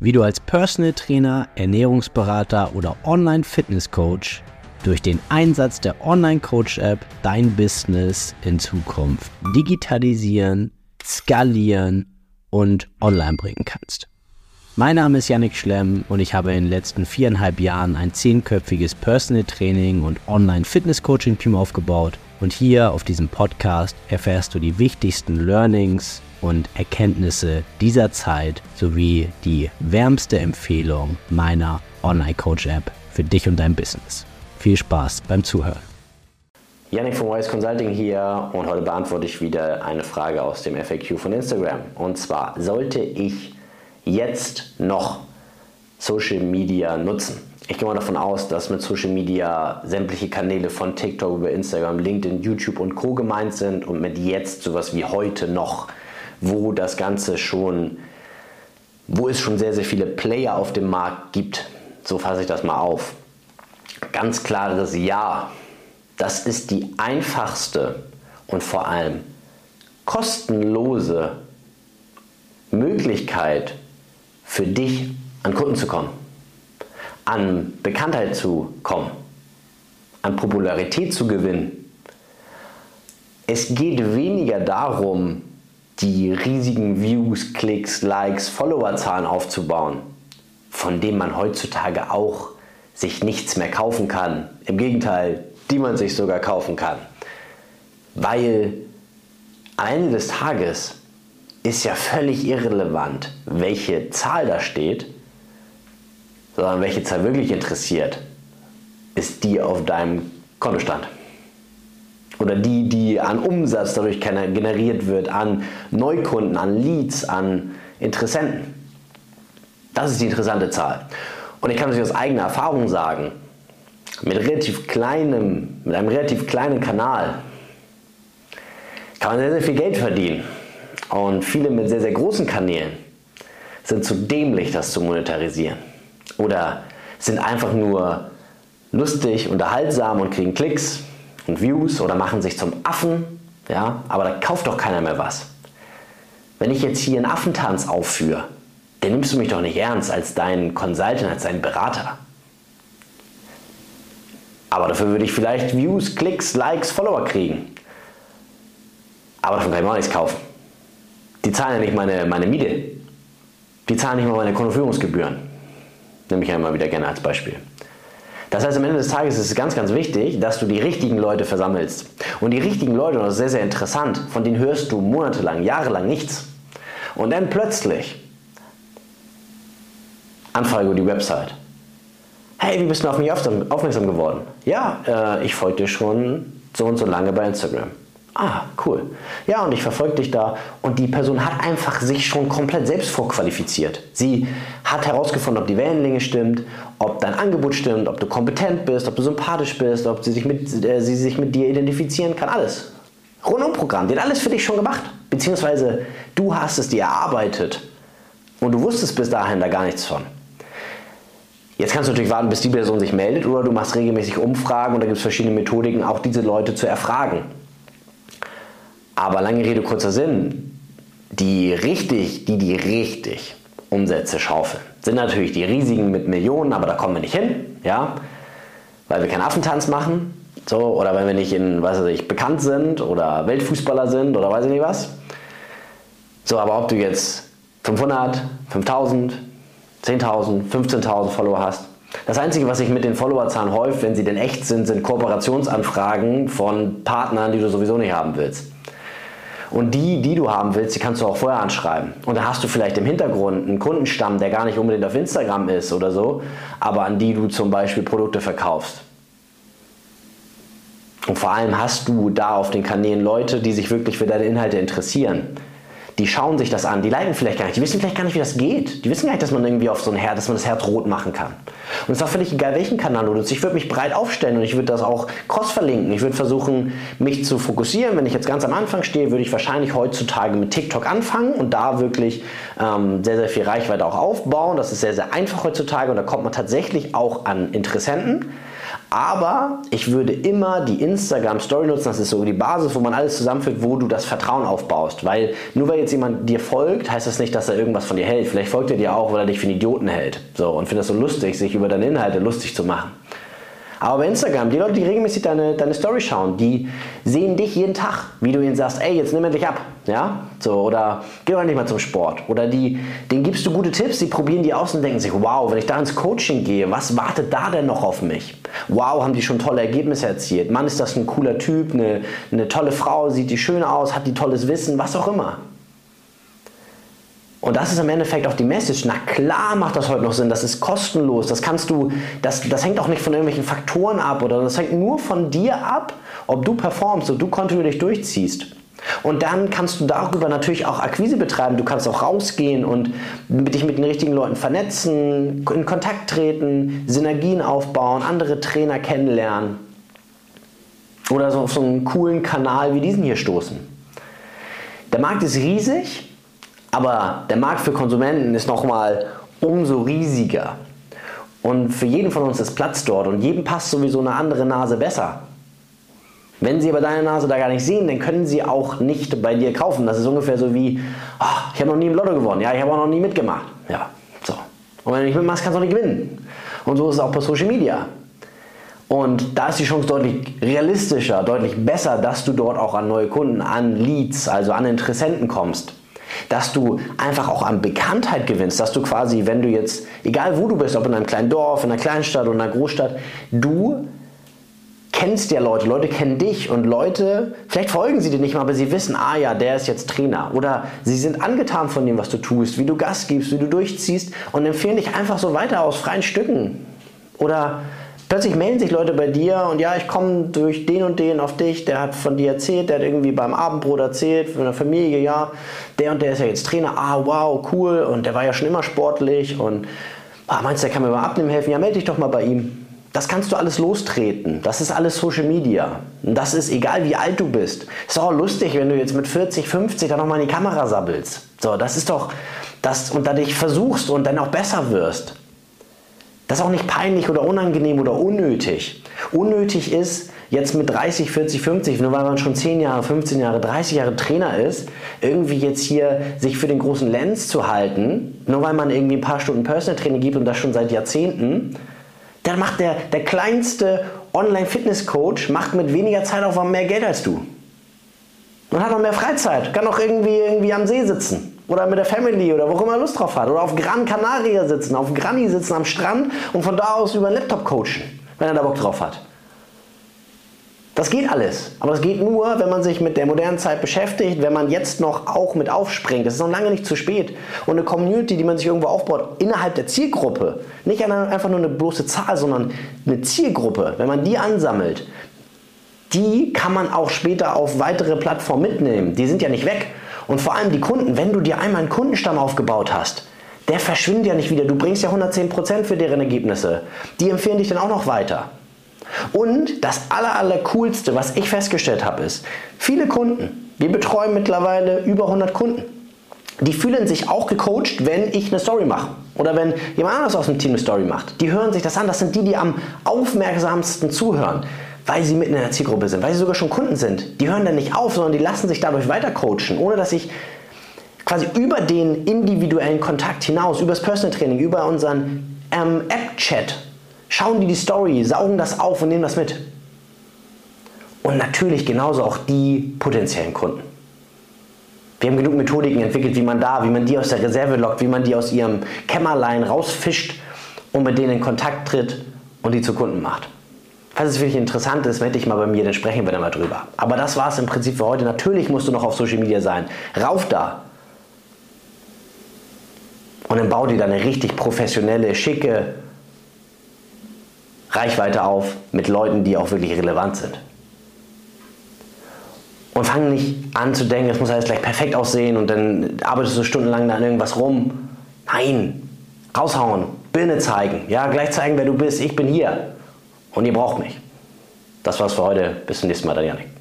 wie du als Personal Trainer, Ernährungsberater oder Online-Fitness-Coach durch den Einsatz der Online-Coach-App dein Business in Zukunft digitalisieren, skalieren und online bringen kannst. Mein Name ist Yannick Schlemm und ich habe in den letzten viereinhalb Jahren ein zehnköpfiges Personal Training und Online Fitness Coaching Team aufgebaut. Und hier auf diesem Podcast erfährst du die wichtigsten Learnings und Erkenntnisse dieser Zeit sowie die wärmste Empfehlung meiner Online Coach App für dich und dein Business. Viel Spaß beim Zuhören. Yannick von Wise Consulting hier und heute beantworte ich wieder eine Frage aus dem FAQ von Instagram. Und zwar, sollte ich jetzt noch Social Media nutzen? Ich gehe mal davon aus, dass mit Social Media sämtliche Kanäle von TikTok über Instagram, LinkedIn, YouTube und Co. gemeint sind und mit jetzt sowas wie heute noch, wo das Ganze schon, wo es schon sehr, sehr viele Player auf dem Markt gibt. So fasse ich das mal auf ganz klares Ja. Das ist die einfachste und vor allem kostenlose Möglichkeit für dich an Kunden zu kommen, an Bekanntheit zu kommen, an Popularität zu gewinnen. Es geht weniger darum, die riesigen Views, Klicks, Likes, Followerzahlen aufzubauen, von denen man heutzutage auch sich nichts mehr kaufen kann. Im Gegenteil, die man sich sogar kaufen kann. Weil am Ende des Tages ist ja völlig irrelevant, welche Zahl da steht, sondern welche Zahl wirklich interessiert, ist die auf deinem Kontostand. Oder die, die an Umsatz dadurch generiert wird, an Neukunden, an Leads, an Interessenten. Das ist die interessante Zahl. Und ich kann es aus eigener Erfahrung sagen, mit, relativ kleinem, mit einem relativ kleinen Kanal kann man sehr, sehr viel Geld verdienen. Und viele mit sehr, sehr großen Kanälen sind zu dämlich, das zu monetarisieren. Oder sind einfach nur lustig, unterhaltsam und kriegen Klicks und Views oder machen sich zum Affen. Ja, aber da kauft doch keiner mehr was. Wenn ich jetzt hier einen Affentanz aufführe, dann nimmst du mich doch nicht ernst als deinen Consultant, als deinen Berater. Aber dafür würde ich vielleicht Views, Klicks, Likes, Follower kriegen. Aber davon kann ich mir auch nichts kaufen. Die zahlen ja nicht meine, meine Miete. Die zahlen nicht mal meine Kontoführungsgebühren. Nehme ich einmal wieder gerne als Beispiel. Das heißt, am Ende des Tages ist es ganz, ganz wichtig, dass du die richtigen Leute versammelst. Und die richtigen Leute, und das ist sehr, sehr interessant, von denen hörst du monatelang, jahrelang nichts. Und dann plötzlich Anfrage über die Website. Hey, wie bist du auf mich aufmerksam geworden? Ja, äh, ich folge dir schon so und so lange bei Instagram. Ah, cool. Ja, und ich verfolge dich da. Und die Person hat einfach sich schon komplett selbst vorqualifiziert. Sie hat herausgefunden, ob die Wellenlänge stimmt, ob dein Angebot stimmt, ob du kompetent bist, ob du sympathisch bist, ob sie sich mit, äh, sie sich mit dir identifizieren kann. Alles. Rundum Programm. Die hat alles für dich schon gemacht. Beziehungsweise du hast es dir erarbeitet. Und du wusstest bis dahin da gar nichts von. Jetzt kannst du natürlich warten, bis die Person sich meldet oder du machst regelmäßig Umfragen und da gibt es verschiedene Methodiken, auch diese Leute zu erfragen. Aber lange Rede, kurzer Sinn, die richtig, die die richtig Umsätze schaufeln, sind natürlich die riesigen mit Millionen, aber da kommen wir nicht hin, ja, weil wir keinen Affentanz machen, so, oder wenn wir nicht in, weiß ich, bekannt sind oder Weltfußballer sind oder weiß ich nicht was. So, aber ob du jetzt 500, 5000, 10.000, 15.000 Follower hast. Das Einzige, was sich mit den Followerzahlen häuft, wenn sie denn echt sind, sind Kooperationsanfragen von Partnern, die du sowieso nicht haben willst. Und die, die du haben willst, die kannst du auch vorher anschreiben. Und da hast du vielleicht im Hintergrund einen Kundenstamm, der gar nicht unbedingt auf Instagram ist oder so, aber an die du zum Beispiel Produkte verkaufst. Und vor allem hast du da auf den Kanälen Leute, die sich wirklich für deine Inhalte interessieren die schauen sich das an, die leiden vielleicht gar nicht, die wissen vielleicht gar nicht, wie das geht. Die wissen gar nicht, dass man irgendwie auf so ein Herz, dass man das Herz rot machen kann. Und es ist auch völlig egal, welchen Kanal du nutzt. Ich würde mich breit aufstellen und ich würde das auch cross verlinken. Ich würde versuchen, mich zu fokussieren. Wenn ich jetzt ganz am Anfang stehe, würde ich wahrscheinlich heutzutage mit TikTok anfangen und da wirklich ähm, sehr, sehr viel Reichweite auch aufbauen. Das ist sehr, sehr einfach heutzutage und da kommt man tatsächlich auch an Interessenten. Aber ich würde immer die Instagram Story nutzen, das ist so die Basis, wo man alles zusammenführt, wo du das Vertrauen aufbaust. Weil nur weil jetzt jemand dir folgt, heißt das nicht, dass er irgendwas von dir hält. Vielleicht folgt er dir auch, weil er dich für einen Idioten hält. So, und findet das so lustig, sich über deine Inhalte lustig zu machen. Aber bei Instagram, die Leute, die regelmäßig deine, deine Story schauen, die sehen dich jeden Tag, wie du ihnen sagst, ey, jetzt nimm endlich ab. Ja? So, oder geh doch nicht mal zum Sport. Oder die, denen gibst du gute Tipps, die probieren die aus und denken sich, wow, wenn ich da ins Coaching gehe, was wartet da denn noch auf mich? Wow, haben die schon tolle Ergebnisse erzielt. Mann, ist das ein cooler Typ, eine, eine tolle Frau, sieht die schön aus, hat die tolles Wissen, was auch immer. Und das ist im Endeffekt auch die Message. Na klar macht das heute noch Sinn, das ist kostenlos, das kannst du, das, das hängt auch nicht von irgendwelchen Faktoren ab oder das hängt nur von dir ab, ob du performst, ob du kontinuierlich durchziehst. Und dann kannst du darüber natürlich auch Akquise betreiben. Du kannst auch rausgehen und dich mit den richtigen Leuten vernetzen, in Kontakt treten, Synergien aufbauen, andere Trainer kennenlernen. Oder so auf so einen coolen Kanal wie diesen hier stoßen. Der Markt ist riesig aber der Markt für Konsumenten ist nochmal umso riesiger. Und für jeden von uns ist Platz dort und jedem passt sowieso eine andere Nase besser. Wenn sie aber deine Nase da gar nicht sehen, dann können sie auch nicht bei dir kaufen. Das ist ungefähr so wie, oh, ich habe noch nie im Lotto gewonnen. Ja, ich habe auch noch nie mitgemacht. Ja, so. Und wenn du nicht mitmachst, kannst du auch nicht gewinnen. Und so ist es auch bei Social Media. Und da ist die Chance deutlich realistischer, deutlich besser, dass du dort auch an neue Kunden, an Leads, also an Interessenten kommst dass du einfach auch an Bekanntheit gewinnst, dass du quasi, wenn du jetzt, egal wo du bist, ob in einem kleinen Dorf, in einer Kleinstadt oder in einer Großstadt, du kennst ja Leute, Leute kennen dich und Leute, vielleicht folgen sie dir nicht mal, aber sie wissen, ah ja, der ist jetzt Trainer. Oder sie sind angetan von dem, was du tust, wie du Gas gibst, wie du durchziehst und empfehlen dich einfach so weiter aus freien Stücken. Oder Plötzlich melden sich Leute bei dir und ja, ich komme durch den und den auf dich, der hat von dir erzählt, der hat irgendwie beim Abendbrot erzählt, von der Familie, ja, der und der ist ja jetzt Trainer, ah, wow, cool, und der war ja schon immer sportlich und ah, meinst du, der kann mir beim Abnehmen helfen? Ja, melde dich doch mal bei ihm. Das kannst du alles lostreten. Das ist alles Social Media. Und das ist egal, wie alt du bist. Ist auch lustig, wenn du jetzt mit 40, 50 da nochmal in die Kamera sabbelst. So, das ist doch, das, und da dich versuchst und dann auch besser wirst. Das ist auch nicht peinlich oder unangenehm oder unnötig. Unnötig ist, jetzt mit 30, 40, 50, nur weil man schon 10 Jahre, 15 Jahre, 30 Jahre Trainer ist, irgendwie jetzt hier sich für den großen Lens zu halten, nur weil man irgendwie ein paar Stunden Personal Training gibt und das schon seit Jahrzehnten, dann macht der, der kleinste Online-Fitness-Coach macht mit weniger Zeitaufwand mehr Geld als du. Und hat noch mehr Freizeit, kann auch irgendwie, irgendwie am See sitzen oder mit der Family oder wo auch immer Lust drauf hat. Oder auf Gran Canaria sitzen, auf Granny sitzen am Strand und von da aus über einen Laptop coachen, wenn er da Bock drauf hat. Das geht alles. Aber das geht nur, wenn man sich mit der modernen Zeit beschäftigt, wenn man jetzt noch auch mit aufspringt. Das ist noch lange nicht zu spät. Und eine Community, die man sich irgendwo aufbaut, innerhalb der Zielgruppe, nicht einfach nur eine bloße Zahl, sondern eine Zielgruppe, wenn man die ansammelt, die kann man auch später auf weitere Plattformen mitnehmen. Die sind ja nicht weg. Und vor allem die Kunden, wenn du dir einmal einen Kundenstamm aufgebaut hast, der verschwindet ja nicht wieder. Du bringst ja 110% für deren Ergebnisse. Die empfehlen dich dann auch noch weiter. Und das aller, aller coolste, was ich festgestellt habe, ist, viele Kunden, wir betreuen mittlerweile über 100 Kunden, die fühlen sich auch gecoacht, wenn ich eine Story mache. Oder wenn jemand anderes aus dem Team eine Story macht. Die hören sich das an. Das sind die, die am aufmerksamsten zuhören weil sie mitten in der Zielgruppe sind, weil sie sogar schon Kunden sind. Die hören dann nicht auf, sondern die lassen sich dadurch weiter coachen, ohne dass ich quasi über den individuellen Kontakt hinaus, über das Personal Training, über unseren ähm, App-Chat, schauen die die Story, saugen das auf und nehmen das mit. Und natürlich genauso auch die potenziellen Kunden. Wir haben genug Methodiken entwickelt, wie man da, wie man die aus der Reserve lockt, wie man die aus ihrem Kämmerlein rausfischt und mit denen in Kontakt tritt und die zu Kunden macht. Falls es wirklich interessant ist, melde dich mal bei mir, dann sprechen wir da mal drüber. Aber das war es im Prinzip für heute. Natürlich musst du noch auf Social Media sein. Rauf da! Und dann bau dir da eine richtig professionelle, schicke Reichweite auf mit Leuten, die auch wirklich relevant sind. Und fang nicht an zu denken, es muss alles gleich perfekt aussehen und dann arbeitest du stundenlang da an irgendwas rum. Nein, raushauen, Birne zeigen, ja, gleich zeigen, wer du bist. Ich bin hier. Und ihr braucht mich. Das war's für heute. Bis zum nächsten Mal, dann Janik.